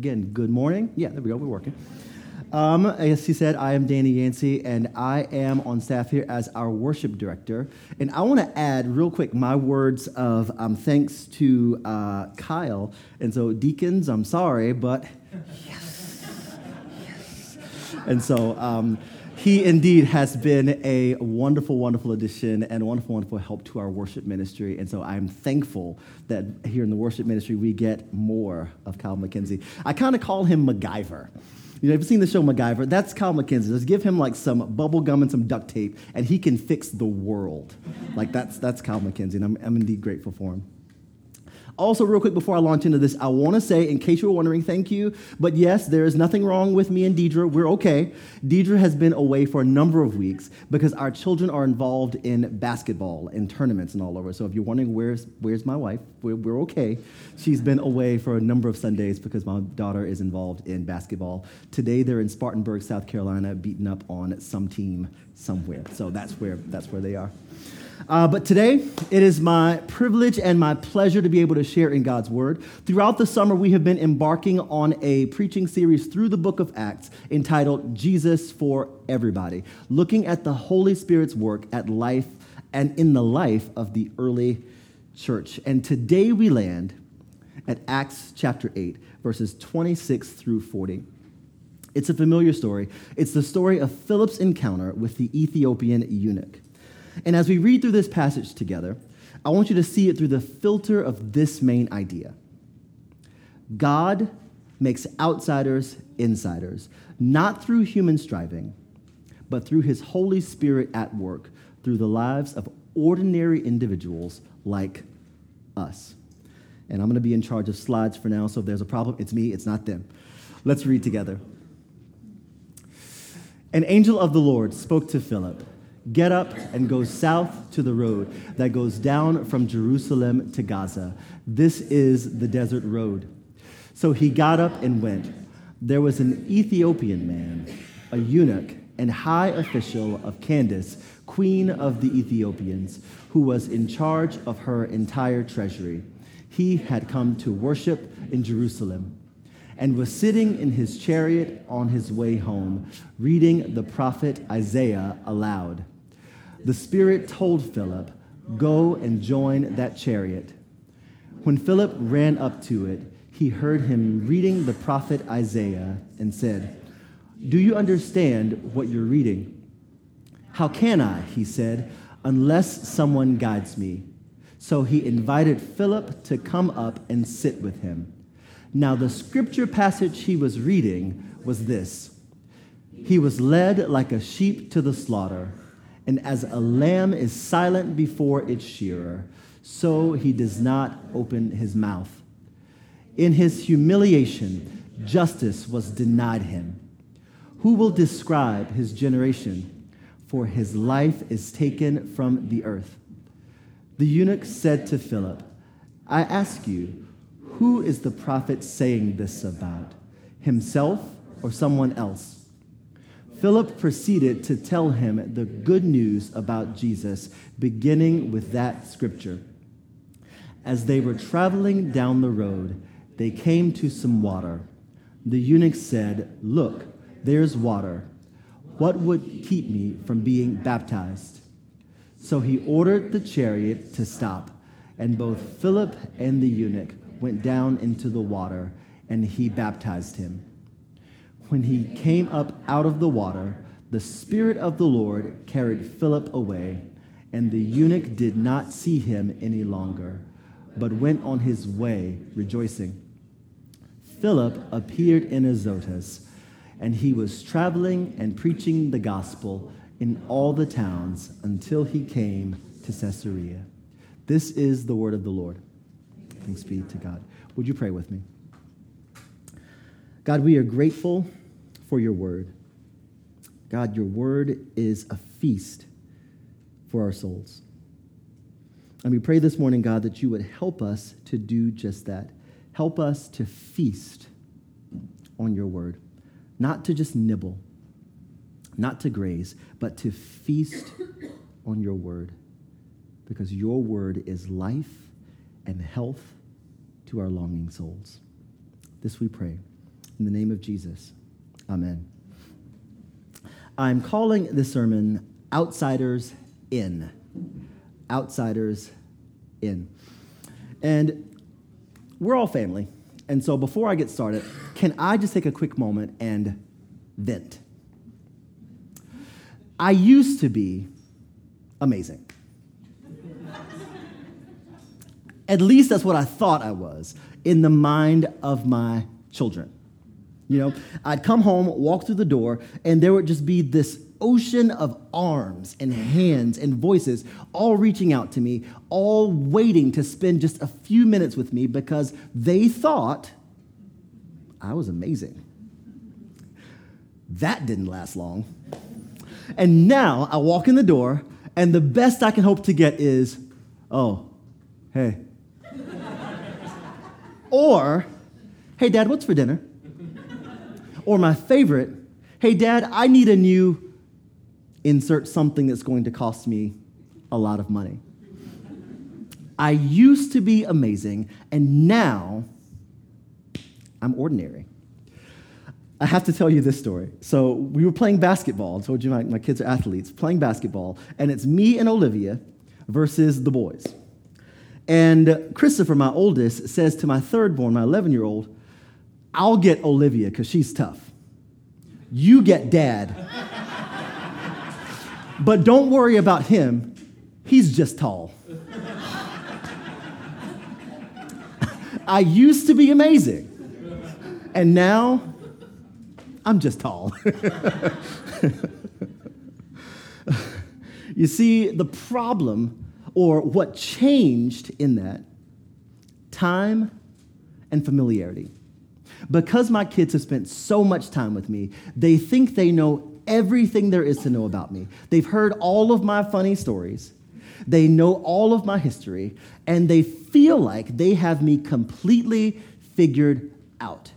Again, good morning. Yeah, there we go. We're working. Um, as he said, I am Danny Yancey, and I am on staff here as our worship director. And I want to add, real quick, my words of um, thanks to uh, Kyle. And so, deacons, I'm sorry, but yes, yes. And so, um, he indeed has been a wonderful, wonderful addition and wonderful, wonderful help to our worship ministry. And so I'm thankful that here in the worship ministry we get more of Kyle McKenzie. I kind of call him MacGyver. You know, if you've seen the show MacGyver, that's Kyle McKenzie. Let's give him like some bubble gum and some duct tape, and he can fix the world. Like that's that's Kyle McKenzie, and I'm, I'm indeed grateful for him. Also, real quick before I launch into this, I want to say, in case you were wondering, thank you. But yes, there is nothing wrong with me and Deidre. We're okay. Deidre has been away for a number of weeks because our children are involved in basketball and tournaments and all over. So if you're wondering where's where's my wife, we're, we're okay. She's been away for a number of Sundays because my daughter is involved in basketball. Today they're in Spartanburg, South Carolina, beating up on some team somewhere. So that's where that's where they are. Uh, but today, it is my privilege and my pleasure to be able to share in God's Word. Throughout the summer, we have been embarking on a preaching series through the book of Acts entitled Jesus for Everybody, looking at the Holy Spirit's work at life and in the life of the early church. And today we land at Acts chapter 8, verses 26 through 40. It's a familiar story. It's the story of Philip's encounter with the Ethiopian eunuch. And as we read through this passage together, I want you to see it through the filter of this main idea God makes outsiders insiders, not through human striving, but through his Holy Spirit at work through the lives of ordinary individuals like us. And I'm going to be in charge of slides for now, so if there's a problem, it's me, it's not them. Let's read together. An angel of the Lord spoke to Philip Get up and go south to the road that goes down from Jerusalem to Gaza. This is the desert road. So he got up and went. There was an Ethiopian man, a eunuch and high official of Candace, queen of the Ethiopians, who was in charge of her entire treasury. He had come to worship in Jerusalem and was sitting in his chariot on his way home, reading the prophet Isaiah aloud the Spirit told Philip, Go and join that chariot. When Philip ran up to it, he heard him reading the prophet Isaiah and said, Do you understand what you're reading? How can I, he said, unless someone guides me? So he invited Philip to come up and sit with him. Now, the scripture passage he was reading was this He was led like a sheep to the slaughter and as a lamb is silent before its shearer, so he does not open his mouth. In his humiliation, justice was denied him. Who will describe his generation? For his life is taken from the earth. The eunuch said to Philip, I ask you, who is the prophet saying this about? Himself or someone else? Philip proceeded to tell him the good news about Jesus, beginning with that scripture. As they were traveling down the road, they came to some water. The eunuch said, Look, there's water. What would keep me from being baptized? So he ordered the chariot to stop, and both Philip and the eunuch went down into the water, and he baptized him when he came up out of the water, the Spirit of the Lord carried Philip away, and the eunuch did not see him any longer, but went on his way rejoicing. Philip appeared in Azotus, and he was traveling and preaching the gospel in all the towns until he came to Caesarea. This is the word of the Lord. Thanks be to God. Would you pray with me? God, we are grateful for your word. God, your word is a feast for our souls. And we pray this morning, God, that you would help us to do just that. Help us to feast on your word, not to just nibble, not to graze, but to feast on your word, because your word is life and health to our longing souls. This we pray In the name of Jesus, amen. I'm calling this sermon Outsiders In. Outsiders In. And we're all family. And so before I get started, can I just take a quick moment and vent? I used to be amazing. At least that's what I thought I was in the mind of my children. You know, I'd come home, walk through the door, and there would just be this ocean of arms and hands and voices all reaching out to me, all waiting to spend just a few minutes with me because they thought I was amazing. That didn't last long. And now I walk in the door, and the best I can hope to get is, oh, hey. or, hey, Dad, what's for dinner? Or my favorite, hey, Dad, I need a new insert something that's going to cost me a lot of money. I used to be amazing, and now I'm ordinary. I have to tell you this story. So, we were playing basketball. I told you my, my kids are athletes, playing basketball, and it's me and Olivia versus the boys. And Christopher, my oldest, says to my third born, my 11 year old, I'll get Olivia because she's tough. You get dad. but don't worry about him, he's just tall. I used to be amazing, and now I'm just tall. you see, the problem or what changed in that time and familiarity. Because my kids have spent so much time with me, they think they know everything there is to know about me. They've heard all of my funny stories, they know all of my history, and they feel like they have me completely figured out.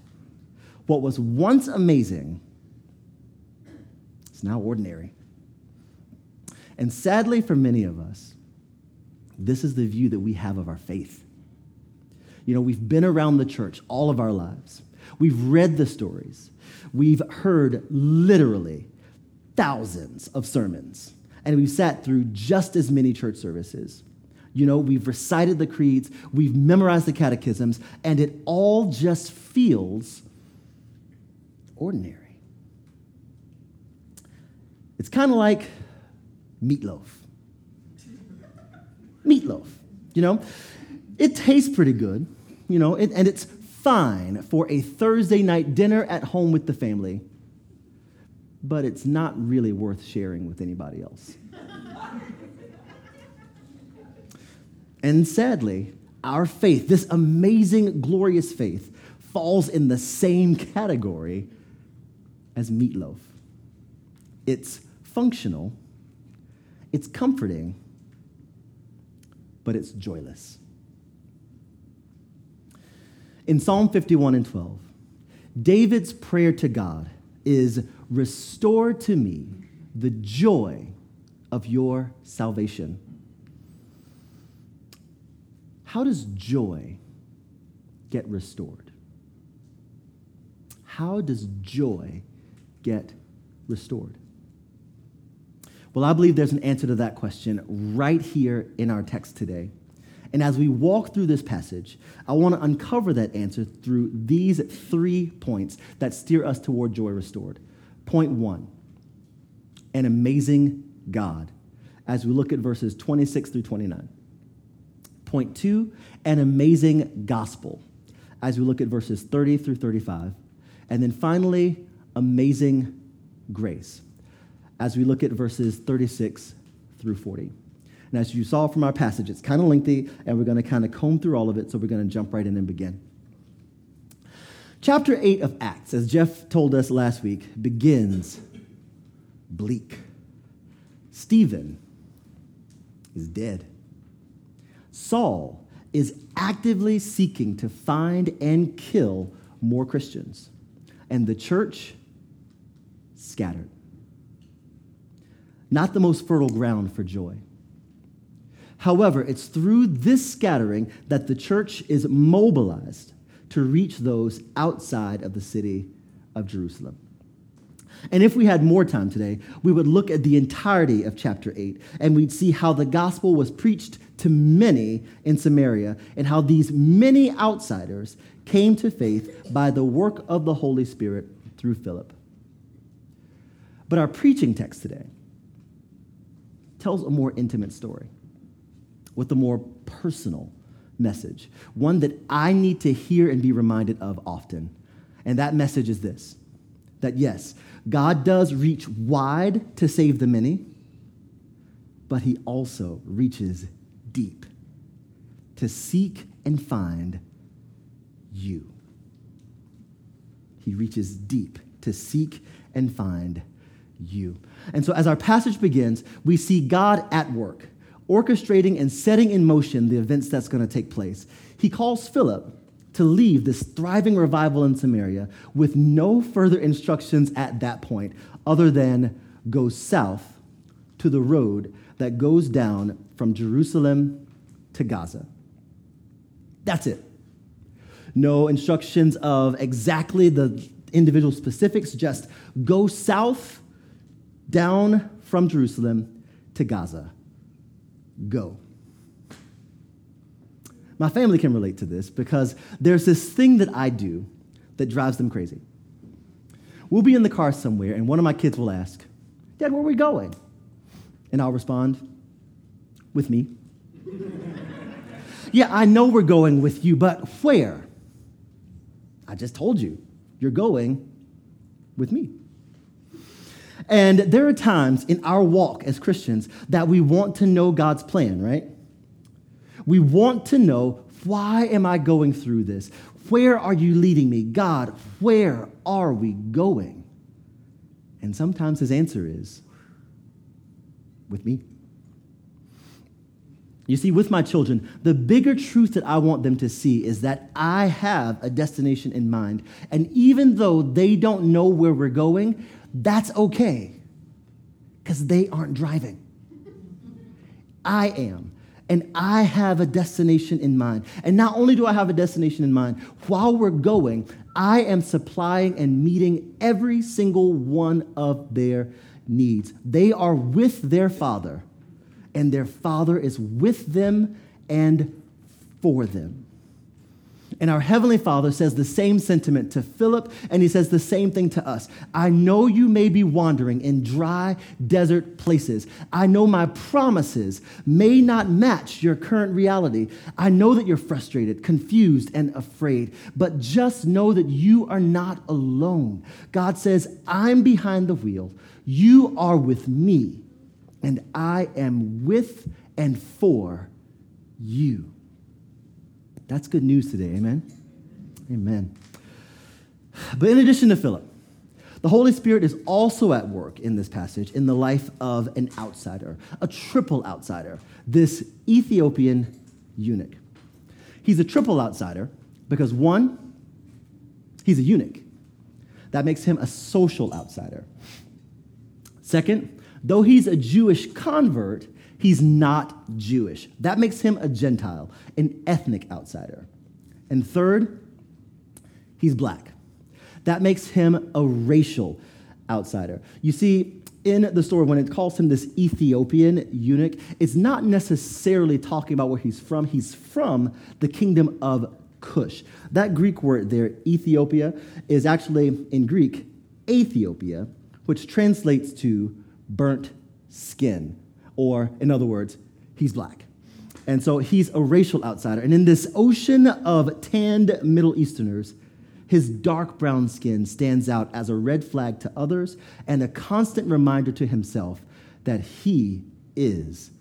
What was once amazing is now ordinary. And sadly, for many of us, this is the view that we have of our faith. You know, we've been around the church all of our lives. We've read the stories. We've heard literally thousands of sermons. And we've sat through just as many church services. You know, we've recited the creeds, we've memorized the catechisms, and it all just feels ordinary. It's kind of like meatloaf. Meatloaf, you know? It tastes pretty good, you know, and, and it's fine for a Thursday night dinner at home with the family, but it's not really worth sharing with anybody else. and sadly, our faith, this amazing, glorious faith, falls in the same category as meatloaf. It's functional, it's comforting, but it's joyless. In Psalm 51 and 12, David's prayer to God is Restore to me the joy of your salvation. How does joy get restored? How does joy get restored? Well, I believe there's an answer to that question right here in our text today. And as we walk through this passage, I want to uncover that answer through these three points that steer us toward joy restored. Point one an amazing God, as we look at verses 26 through 29. Point two, an amazing gospel, as we look at verses 30 through 35. And then finally, amazing grace, as we look at verses 36 through 40. And as you saw from our passage, it's kind of lengthy, and we're going to kind of comb through all of it, so we're going to jump right in and begin. Chapter 8 of Acts, as Jeff told us last week, begins bleak. Stephen is dead. Saul is actively seeking to find and kill more Christians, and the church scattered. Not the most fertile ground for joy. However, it's through this scattering that the church is mobilized to reach those outside of the city of Jerusalem. And if we had more time today, we would look at the entirety of chapter 8 and we'd see how the gospel was preached to many in Samaria and how these many outsiders came to faith by the work of the Holy Spirit through Philip. But our preaching text today tells a more intimate story with a more personal message, one that I need to hear and be reminded of often. And that message is this that yes, God does reach wide to save the many, but he also reaches deep to seek and find you. He reaches deep to seek and find you. And so, as our passage begins, we see God at work, orchestrating and setting in motion the events that's going to take place. He calls Philip to leave this thriving revival in Samaria with no further instructions at that point other than go south to the road that goes down from Jerusalem to Gaza. That's it. No instructions of exactly the individual specifics, just go south down from Jerusalem to Gaza. Go. My family can relate to this because there's this thing that I do that drives them crazy. We'll be in the car somewhere, and one of my kids will ask, Dad, where are we going? And I'll respond, With me. yeah, I know we're going with you, but where? I just told you, you're going with me. And there are times in our walk as Christians that we want to know God's plan, right? We want to know why am I going through this? Where are you leading me? God, where are we going? And sometimes his answer is with me. You see, with my children, the bigger truth that I want them to see is that I have a destination in mind. And even though they don't know where we're going, that's okay because they aren't driving. I am. And I have a destination in mind. And not only do I have a destination in mind, while we're going, I am supplying and meeting every single one of their needs. They are with their father, and their father is with them and for them. And our Heavenly Father says the same sentiment to Philip, and he says the same thing to us. I know you may be wandering in dry desert places. I know my promises may not match your current reality. I know that you're frustrated, confused, and afraid, but just know that you are not alone. God says, I'm behind the wheel. You are with me, and I am with and for you. That's good news today. Amen. Amen. But in addition to Philip, the Holy Spirit is also at work in this passage in the life of an outsider, a triple outsider, this Ethiopian eunuch. He's a triple outsider because one, he's a eunuch. That makes him a social outsider. Second, though he's a Jewish convert, He's not Jewish. That makes him a Gentile, an ethnic outsider. And third, he's black. That makes him a racial outsider. You see, in the story, when it calls him this Ethiopian eunuch, it's not necessarily talking about where he's from. He's from the kingdom of Cush. That Greek word there, Ethiopia, is actually in Greek, Ethiopia, which translates to burnt skin or in other words, he's black. And so he's a racial outsider. And in this ocean of tanned Middle Easterners, his dark brown skin stands out as a red flag to others and a constant reminder to himself that he is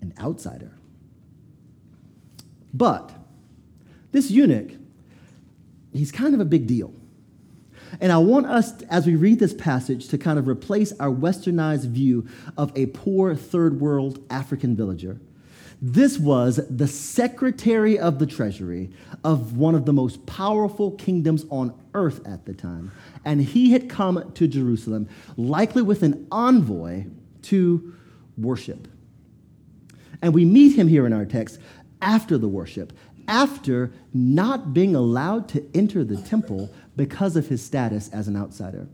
an outsider. But this eunuch, he's kind of a big deal. And I want us, as we read this passage, to kind of replace our westernized view of a poor third world African villager. This was the secretary of the treasury of one of the most powerful kingdoms on earth at the time. And he had come to Jerusalem, likely with an envoy to worship. And we meet him here in our text after the worship, after not being allowed to enter the temple because of his status as an outsider.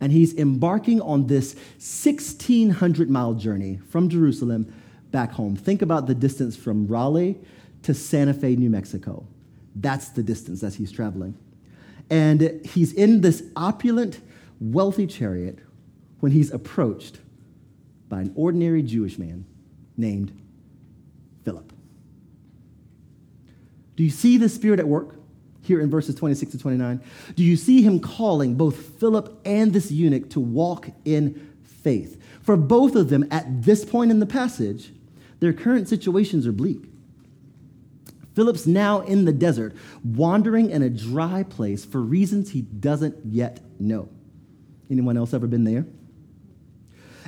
And he's embarking on this 1,600 mile journey from Jerusalem back home. Think about the distance from Raleigh to Santa Fe, New Mexico. That's the distance that he's traveling. And he's in this opulent, wealthy chariot when he's approached by an ordinary Jewish man named Philip. Do you see the Spirit at work here in verses 26 to 29? Do you see him calling both Philip and this eunuch to walk in faith? For both of them, at this point in the passage, their current situations are bleak. Philip's now in the desert, wandering in a dry place for reasons he doesn't yet know. Anyone else ever been there?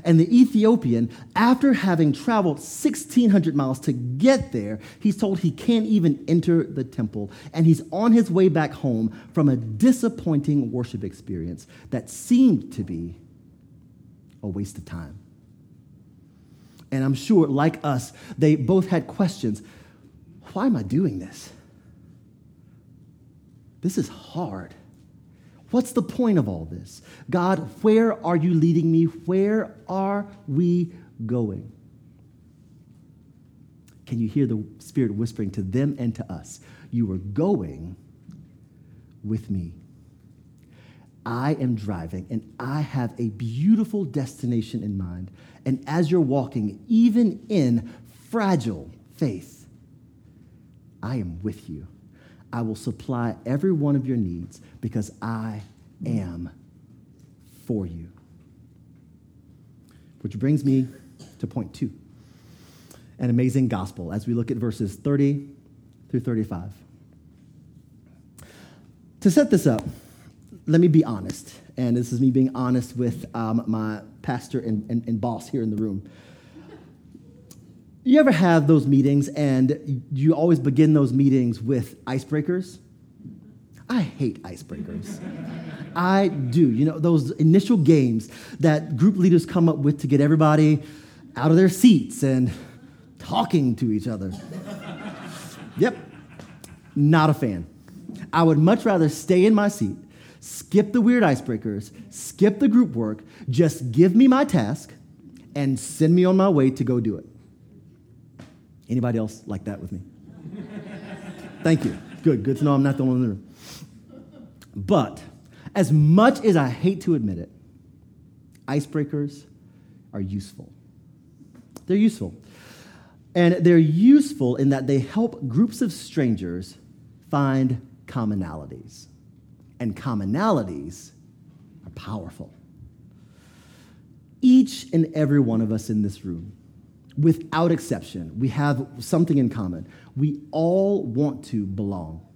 And the Ethiopian, after having traveled 1,600 miles to get there, he's told he can't even enter the temple. And he's on his way back home from a disappointing worship experience that seemed to be a waste of time. And I'm sure, like us, they both had questions why am I doing this? This is hard. What's the point of all this? God, where are you leading me? Where are we going? Can you hear the Spirit whispering to them and to us? You are going with me. I am driving and I have a beautiful destination in mind. And as you're walking, even in fragile faith, I am with you. I will supply every one of your needs because I am for you. Which brings me to point two an amazing gospel as we look at verses 30 through 35. To set this up, let me be honest, and this is me being honest with um, my pastor and, and, and boss here in the room. You ever have those meetings and you always begin those meetings with icebreakers? I hate icebreakers. I do. You know, those initial games that group leaders come up with to get everybody out of their seats and talking to each other. yep, not a fan. I would much rather stay in my seat, skip the weird icebreakers, skip the group work, just give me my task and send me on my way to go do it. Anybody else like that with me? Thank you. Good. Good to know I'm not the only one in the room. But as much as I hate to admit it, icebreakers are useful. They're useful. And they're useful in that they help groups of strangers find commonalities. And commonalities are powerful. Each and every one of us in this room without exception, we have something in common. We all want to belong,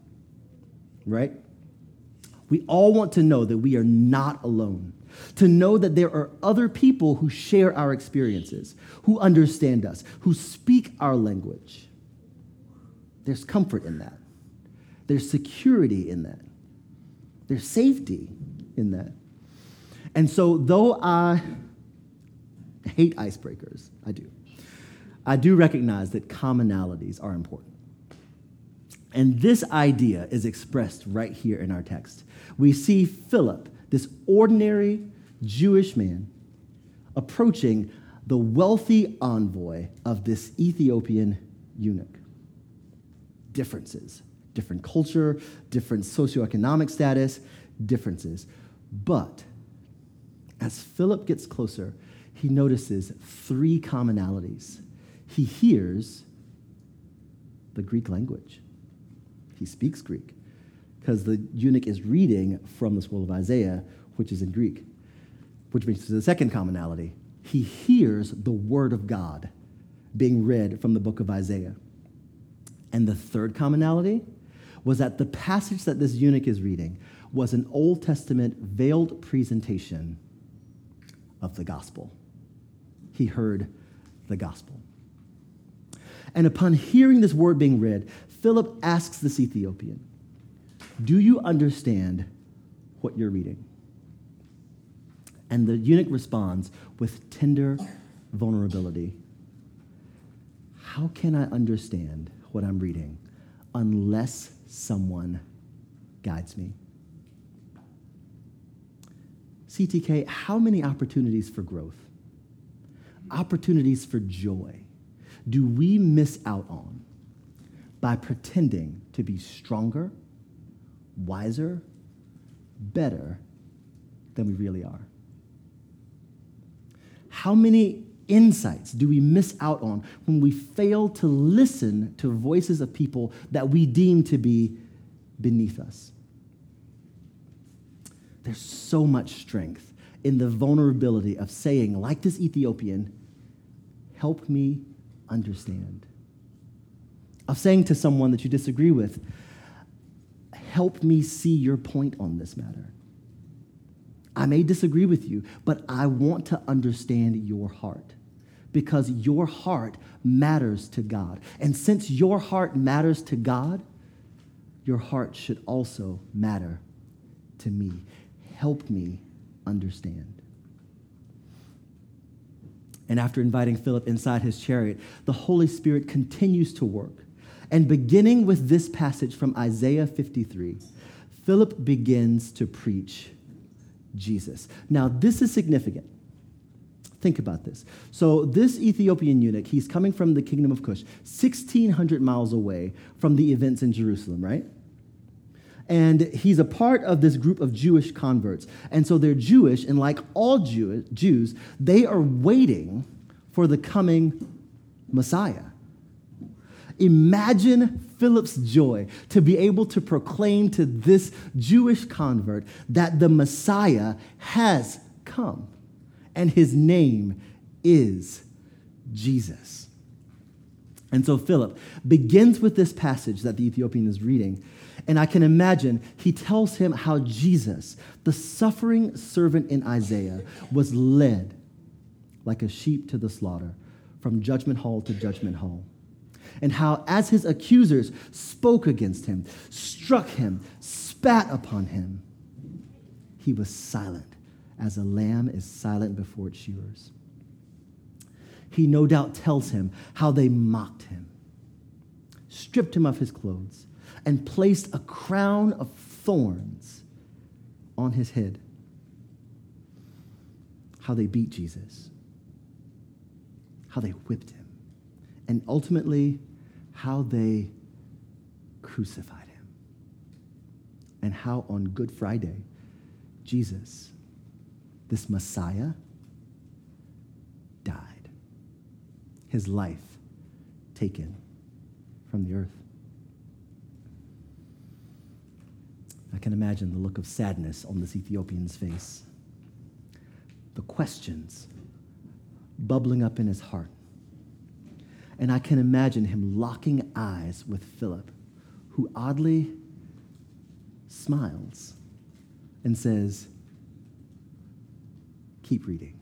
right? We all want to know that we are not alone, to know that there are other people who share our experiences, who understand us, who speak our language. There's comfort in that, there's security in that, there's safety in that. And so, though I hate icebreakers, I do. I do recognize that commonalities are important. And this idea is expressed right here in our text. We see Philip, this ordinary Jewish man, approaching the wealthy envoy of this Ethiopian eunuch. Differences, different culture, different socioeconomic status, differences. But as Philip gets closer, he notices three commonalities he hears the Greek language. He speaks Greek because the eunuch is reading from the scroll of Isaiah, which is in Greek. Which brings us to the second commonality. He hears the word of God being read from the book of Isaiah. And the third commonality was that the passage that this eunuch is reading was an Old Testament veiled presentation of the gospel. He heard the gospel. And upon hearing this word being read, Philip asks this Ethiopian, Do you understand what you're reading? And the eunuch responds with tender vulnerability How can I understand what I'm reading? unless someone guides me. CTK, how many opportunities for growth, opportunities for joy do we miss out on by pretending to be stronger, wiser, better than we really are? How many insights do we miss out on when we fail to listen to voices of people that we deem to be beneath us? There's so much strength in the vulnerability of saying, like this Ethiopian, help me understand. Of saying to someone that you disagree with, help me see your point on this matter. I may disagree with you, but I want to understand your heart because your heart matters to God. And since your heart matters to God, your heart should also matter to me. Help me understand. And after inviting Philip inside his chariot, the Holy Spirit continues to work. And beginning with this passage from Isaiah 53, Philip begins to preach Jesus. Now, this is significant. Think about this. So, this Ethiopian eunuch, he's coming from the kingdom of Cush, 1,600 miles away from the events in Jerusalem, right? And he's a part of this group of Jewish converts. And so they're Jewish, and like all Jew- Jews, they are waiting for the coming Messiah. Imagine Philip's joy to be able to proclaim to this Jewish convert that the Messiah has come and his name is Jesus. And so Philip begins with this passage that the Ethiopian is reading. And I can imagine he tells him how Jesus, the suffering servant in Isaiah, was led like a sheep to the slaughter from judgment hall to judgment hall and how, as his accusers spoke against him, struck him, spat upon him, he was silent, as a lamb is silent before its shearers. He no doubt tells him how they mocked him, stripped him of his clothes, and placed a crown of thorns on his head. How they beat Jesus, how they whipped him, and ultimately how they crucified him, and how on Good Friday, Jesus, this Messiah, died, his life taken from the earth. I can imagine the look of sadness on this Ethiopian's face, the questions bubbling up in his heart. And I can imagine him locking eyes with Philip, who oddly smiles and says, Keep reading.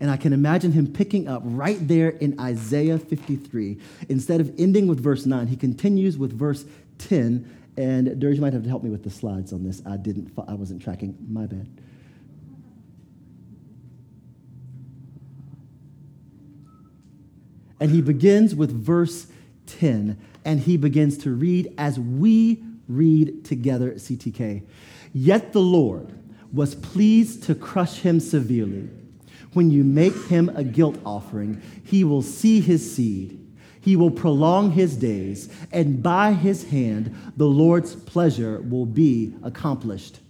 And I can imagine him picking up right there in Isaiah 53. Instead of ending with verse 9, he continues with verse 10. And Durge might have to help me with the slides on this. I didn't, I wasn't tracking. My bad. And he begins with verse 10, and he begins to read as we read together at CTK. Yet the Lord was pleased to crush him severely. When you make him a guilt offering, he will see his seed. He will prolong his days, and by his hand the Lord's pleasure will be accomplished.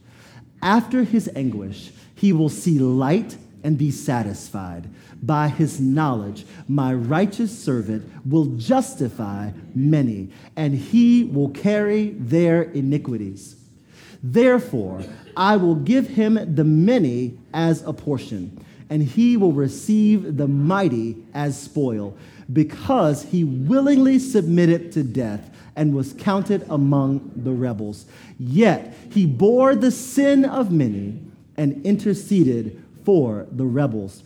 After his anguish, he will see light and be satisfied. By his knowledge, my righteous servant will justify many, and he will carry their iniquities. Therefore, I will give him the many as a portion, and he will receive the mighty as spoil, because he willingly submitted to death and was counted among the rebels. Yet he bore the sin of many and interceded for the rebels.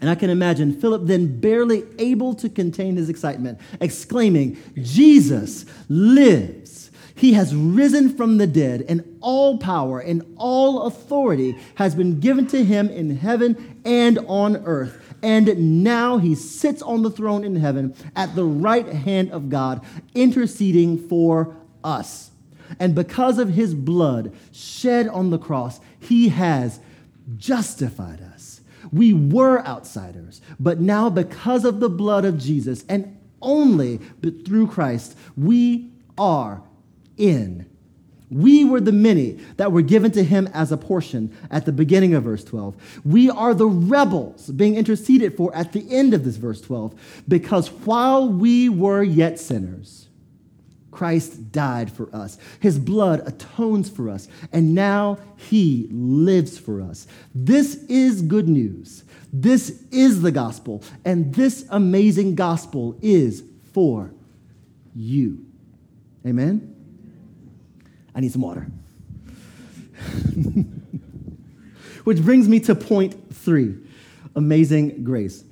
And I can imagine Philip then barely able to contain his excitement, exclaiming, Jesus lives. He has risen from the dead, and all power and all authority has been given to him in heaven and on earth. And now he sits on the throne in heaven at the right hand of God, interceding for us. And because of his blood shed on the cross, he has justified us. We were outsiders, but now because of the blood of Jesus and only through Christ, we are in. We were the many that were given to him as a portion at the beginning of verse 12. We are the rebels being interceded for at the end of this verse 12, because while we were yet sinners, Christ died for us. His blood atones for us, and now he lives for us. This is good news. This is the gospel, and this amazing gospel is for you. Amen? I need some water. Which brings me to point three amazing grace.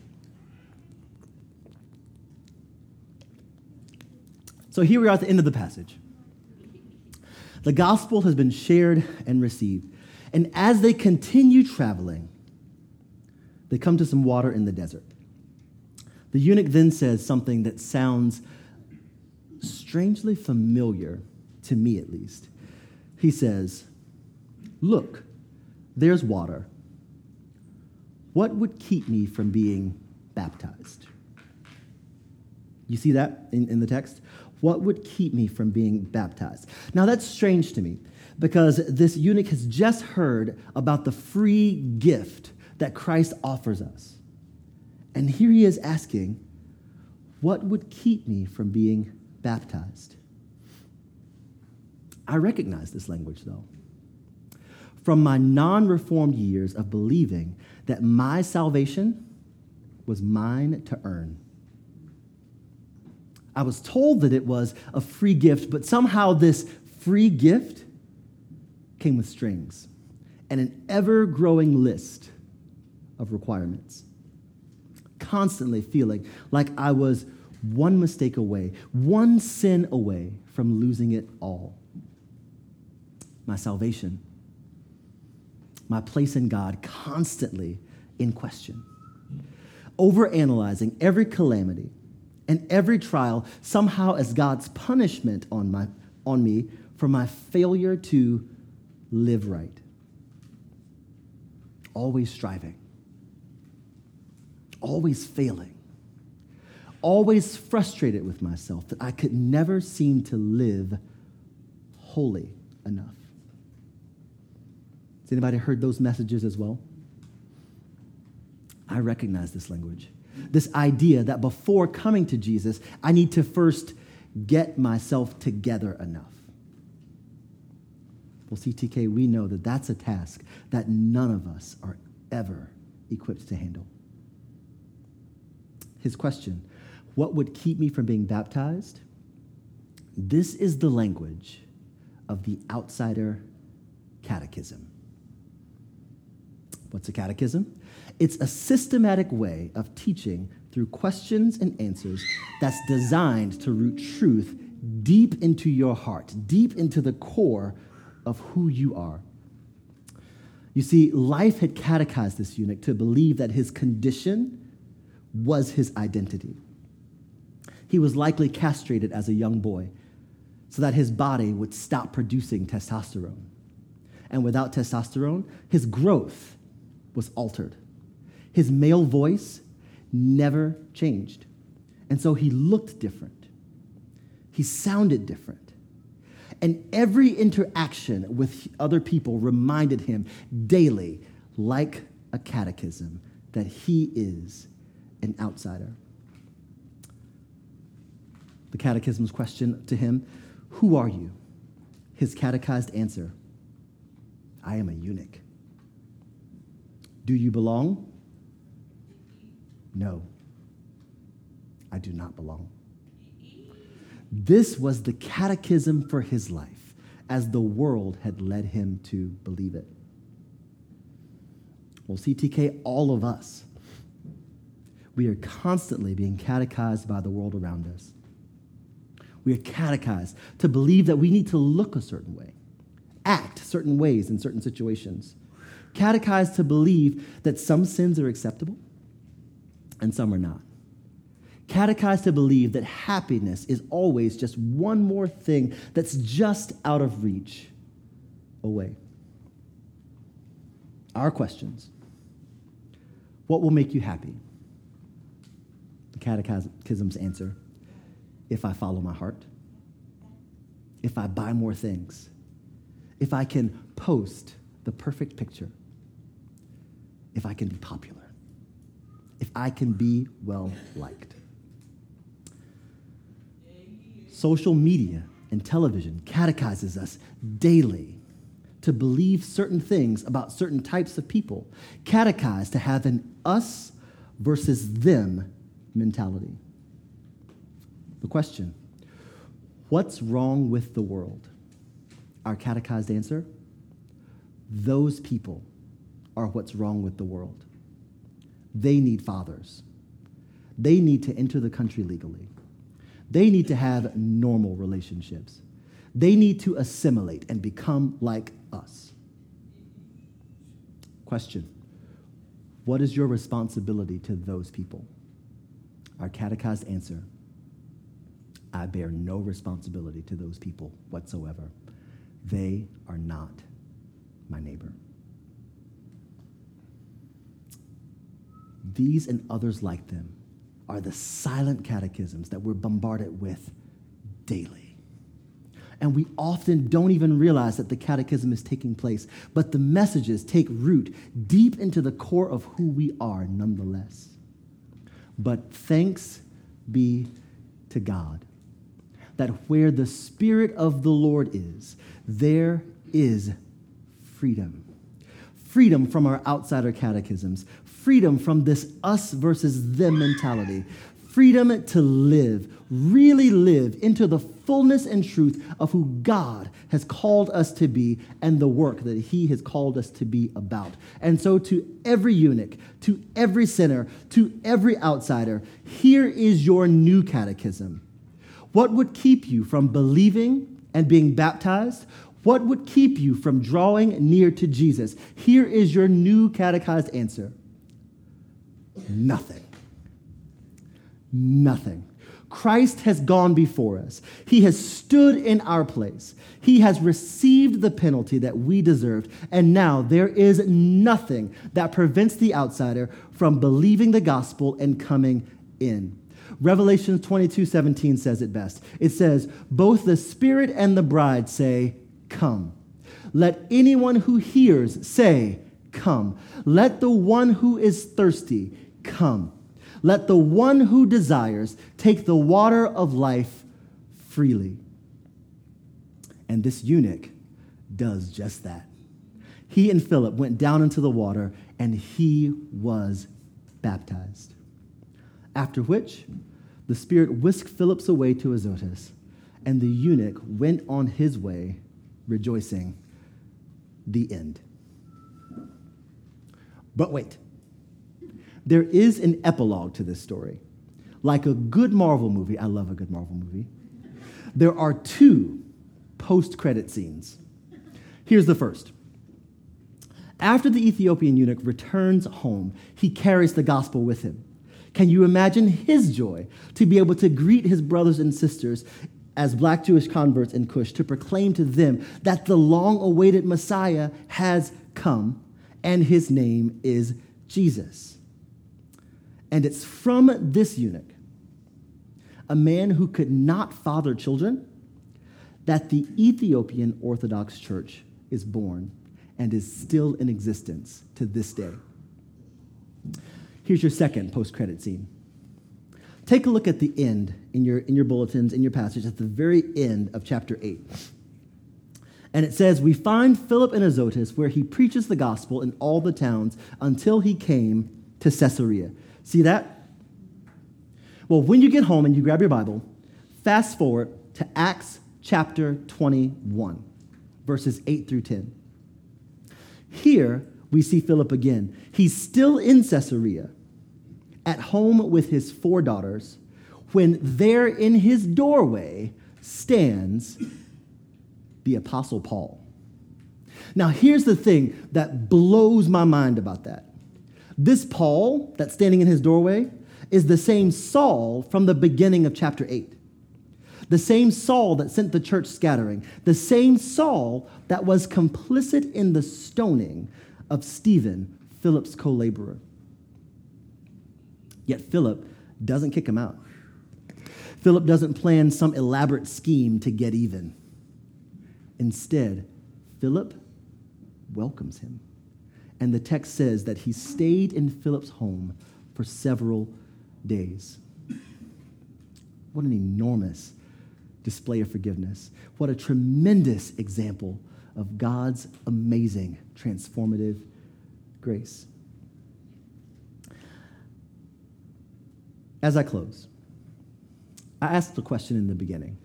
So here we are at the end of the passage. The gospel has been shared and received. And as they continue traveling, they come to some water in the desert. The eunuch then says something that sounds strangely familiar, to me at least. He says, Look, there's water. What would keep me from being baptized? You see that in, in the text? What would keep me from being baptized? Now, that's strange to me because this eunuch has just heard about the free gift that Christ offers us. And here he is asking, What would keep me from being baptized? I recognize this language, though. From my non reformed years of believing that my salvation was mine to earn. I was told that it was a free gift, but somehow this free gift came with strings and an ever growing list of requirements. Constantly feeling like I was one mistake away, one sin away from losing it all. My salvation, my place in God, constantly in question. Overanalyzing every calamity and every trial somehow as God's punishment on, my, on me for my failure to live right. Always striving always failing, always frustrated with myself that I could never seem to live holy enough. Has anybody heard those messages as well? I recognize this language. This idea that before coming to Jesus, I need to first get myself together enough. Well, CTK, we know that that's a task that none of us are ever equipped to handle his question What would keep me from being baptized? This is the language of the outsider catechism. What's a catechism? It's a systematic way of teaching through questions and answers that's designed to root truth deep into your heart, deep into the core of who you are. You see, life had catechized this eunuch to believe that his condition was his identity. He was likely castrated as a young boy so that his body would stop producing testosterone. And without testosterone, his growth was altered. His male voice never changed. And so he looked different. He sounded different. And every interaction with other people reminded him daily, like a catechism, that he is an outsider. The catechism's question to him Who are you? His catechized answer I am a eunuch. Do you belong? No, I do not belong. This was the catechism for his life, as the world had led him to believe it. Well, CTK, all of us we are constantly being catechized by the world around us. We are catechized to believe that we need to look a certain way, act certain ways in certain situations, catechized to believe that some sins are acceptable and some are not. Catechized to believe that happiness is always just one more thing that's just out of reach away. Our questions What will make you happy? The Catechism's answer if I follow my heart, if I buy more things, if I can post the perfect picture, if I can be popular, if I can be well liked. Social media and television catechizes us daily to believe certain things about certain types of people, catechized to have an us versus them mentality. The question what's wrong with the world? Our catechized answer those people are what's wrong with the world. They need fathers. They need to enter the country legally. They need to have normal relationships. They need to assimilate and become like us. Question What is your responsibility to those people? Our catechized answer I bear no responsibility to those people whatsoever. They are not my neighbor. These and others like them are the silent catechisms that we're bombarded with daily. And we often don't even realize that the catechism is taking place, but the messages take root deep into the core of who we are nonetheless. But thanks be to God that where the Spirit of the Lord is, there is freedom. Freedom from our outsider catechisms, freedom from this us versus them mentality, freedom to live, really live into the fullness and truth of who God has called us to be and the work that He has called us to be about. And so, to every eunuch, to every sinner, to every outsider, here is your new catechism. What would keep you from believing and being baptized? What would keep you from drawing near to Jesus? Here is your new catechized answer nothing. Nothing. Christ has gone before us. He has stood in our place. He has received the penalty that we deserved. And now there is nothing that prevents the outsider from believing the gospel and coming in. Revelation 22 17 says it best. It says, Both the Spirit and the bride say, Come. Let anyone who hears say, Come. Let the one who is thirsty come. Let the one who desires take the water of life freely. And this eunuch does just that. He and Philip went down into the water and he was baptized. After which, the Spirit whisked Philip away to Azotus, and the eunuch went on his way rejoicing. The end. But wait, there is an epilogue to this story. Like a good Marvel movie, I love a good Marvel movie, there are two post credit scenes. Here's the first. After the Ethiopian eunuch returns home, he carries the gospel with him. Can you imagine his joy to be able to greet his brothers and sisters as black Jewish converts in Cush to proclaim to them that the long awaited Messiah has come and his name is Jesus. And it's from this eunuch, a man who could not father children, that the Ethiopian Orthodox Church is born and is still in existence to this day. Here's your second post credit scene. Take a look at the end in your, in your bulletins, in your passage, at the very end of chapter 8. And it says, We find Philip in Azotus, where he preaches the gospel in all the towns until he came to Caesarea. See that? Well, when you get home and you grab your Bible, fast forward to Acts chapter 21, verses 8 through 10. Here we see Philip again. He's still in Caesarea at home with his four daughters when there in his doorway stands the Apostle Paul. Now, here's the thing that blows my mind about that. This Paul that's standing in his doorway, is the same Saul from the beginning of chapter 8. The same Saul that sent the church scattering, the same Saul that was complicit in the stoning of Stephen, Philip's co laborer. Yet Philip doesn't kick him out. Philip doesn't plan some elaborate scheme to get even. Instead, Philip welcomes him. And the text says that he stayed in Philip's home for several days. What an enormous display of forgiveness. What a tremendous example of God's amazing transformative grace. As I close, I asked the question in the beginning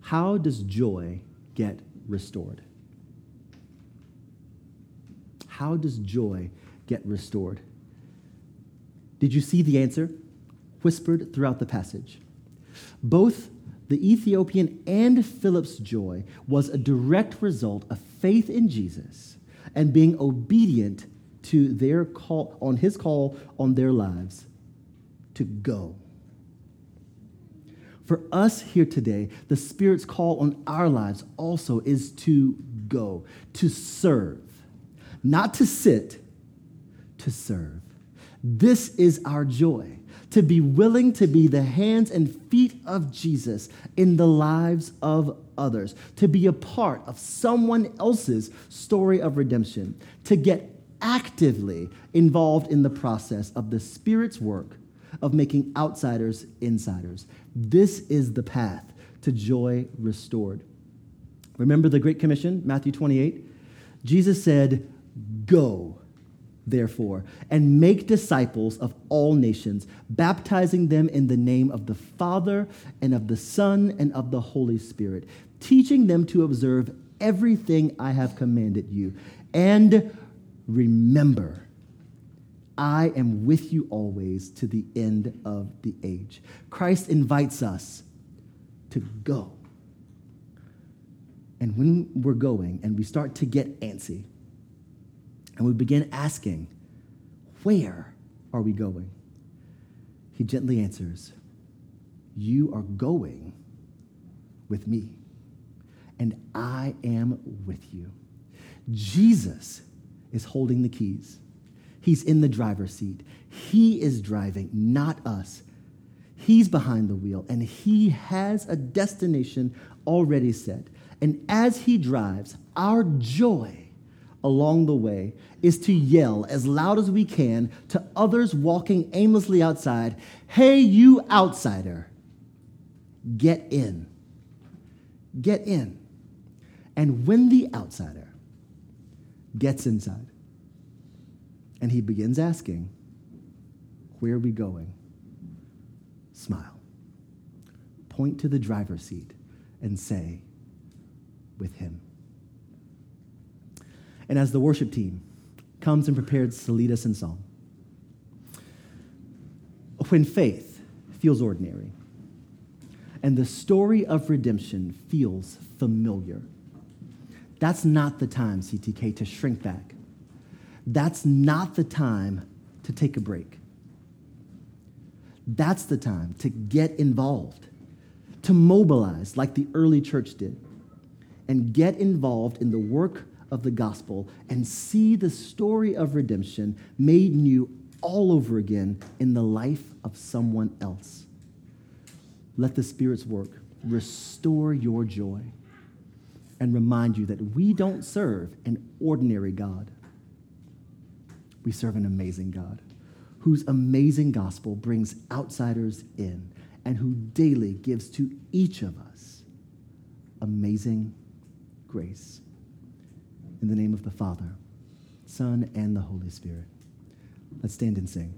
How does joy get restored? How does joy get restored? Did you see the answer? Whispered throughout the passage. Both the Ethiopian and Philip's joy was a direct result of faith in Jesus and being obedient to their call on his call on their lives to go. For us here today, the Spirit's call on our lives also is to go, to serve, not to sit, to serve. This is our joy, to be willing to be the hands and feet of Jesus in the lives of others, to be a part of someone else's story of redemption, to get actively involved in the process of the Spirit's work of making outsiders insiders. This is the path to joy restored. Remember the Great Commission, Matthew 28? Jesus said, Go, therefore, and make disciples of all nations, baptizing them in the name of the Father and of the Son and of the Holy Spirit, teaching them to observe everything I have commanded you. And remember, I am with you always to the end of the age. Christ invites us to go. And when we're going and we start to get antsy and we begin asking, Where are we going? He gently answers, You are going with me, and I am with you. Jesus is holding the keys. He's in the driver's seat. He is driving, not us. He's behind the wheel, and he has a destination already set. And as he drives, our joy along the way is to yell as loud as we can to others walking aimlessly outside Hey, you outsider, get in. Get in. And when the outsider gets inside, and he begins asking, Where are we going? Smile. Point to the driver's seat and say, With him. And as the worship team comes and prepares to lead us in song, when faith feels ordinary and the story of redemption feels familiar, that's not the time, CTK, to shrink back that's not the time to take a break. That's the time to get involved, to mobilize like the early church did, and get involved in the work of the gospel and see the story of redemption made new all over again in the life of someone else. Let the Spirit's work restore your joy and remind you that we don't serve an ordinary God we serve an amazing God whose amazing gospel brings outsiders in and who daily gives to each of us amazing grace. In the name of the Father, Son, and the Holy Spirit. Let's stand and sing.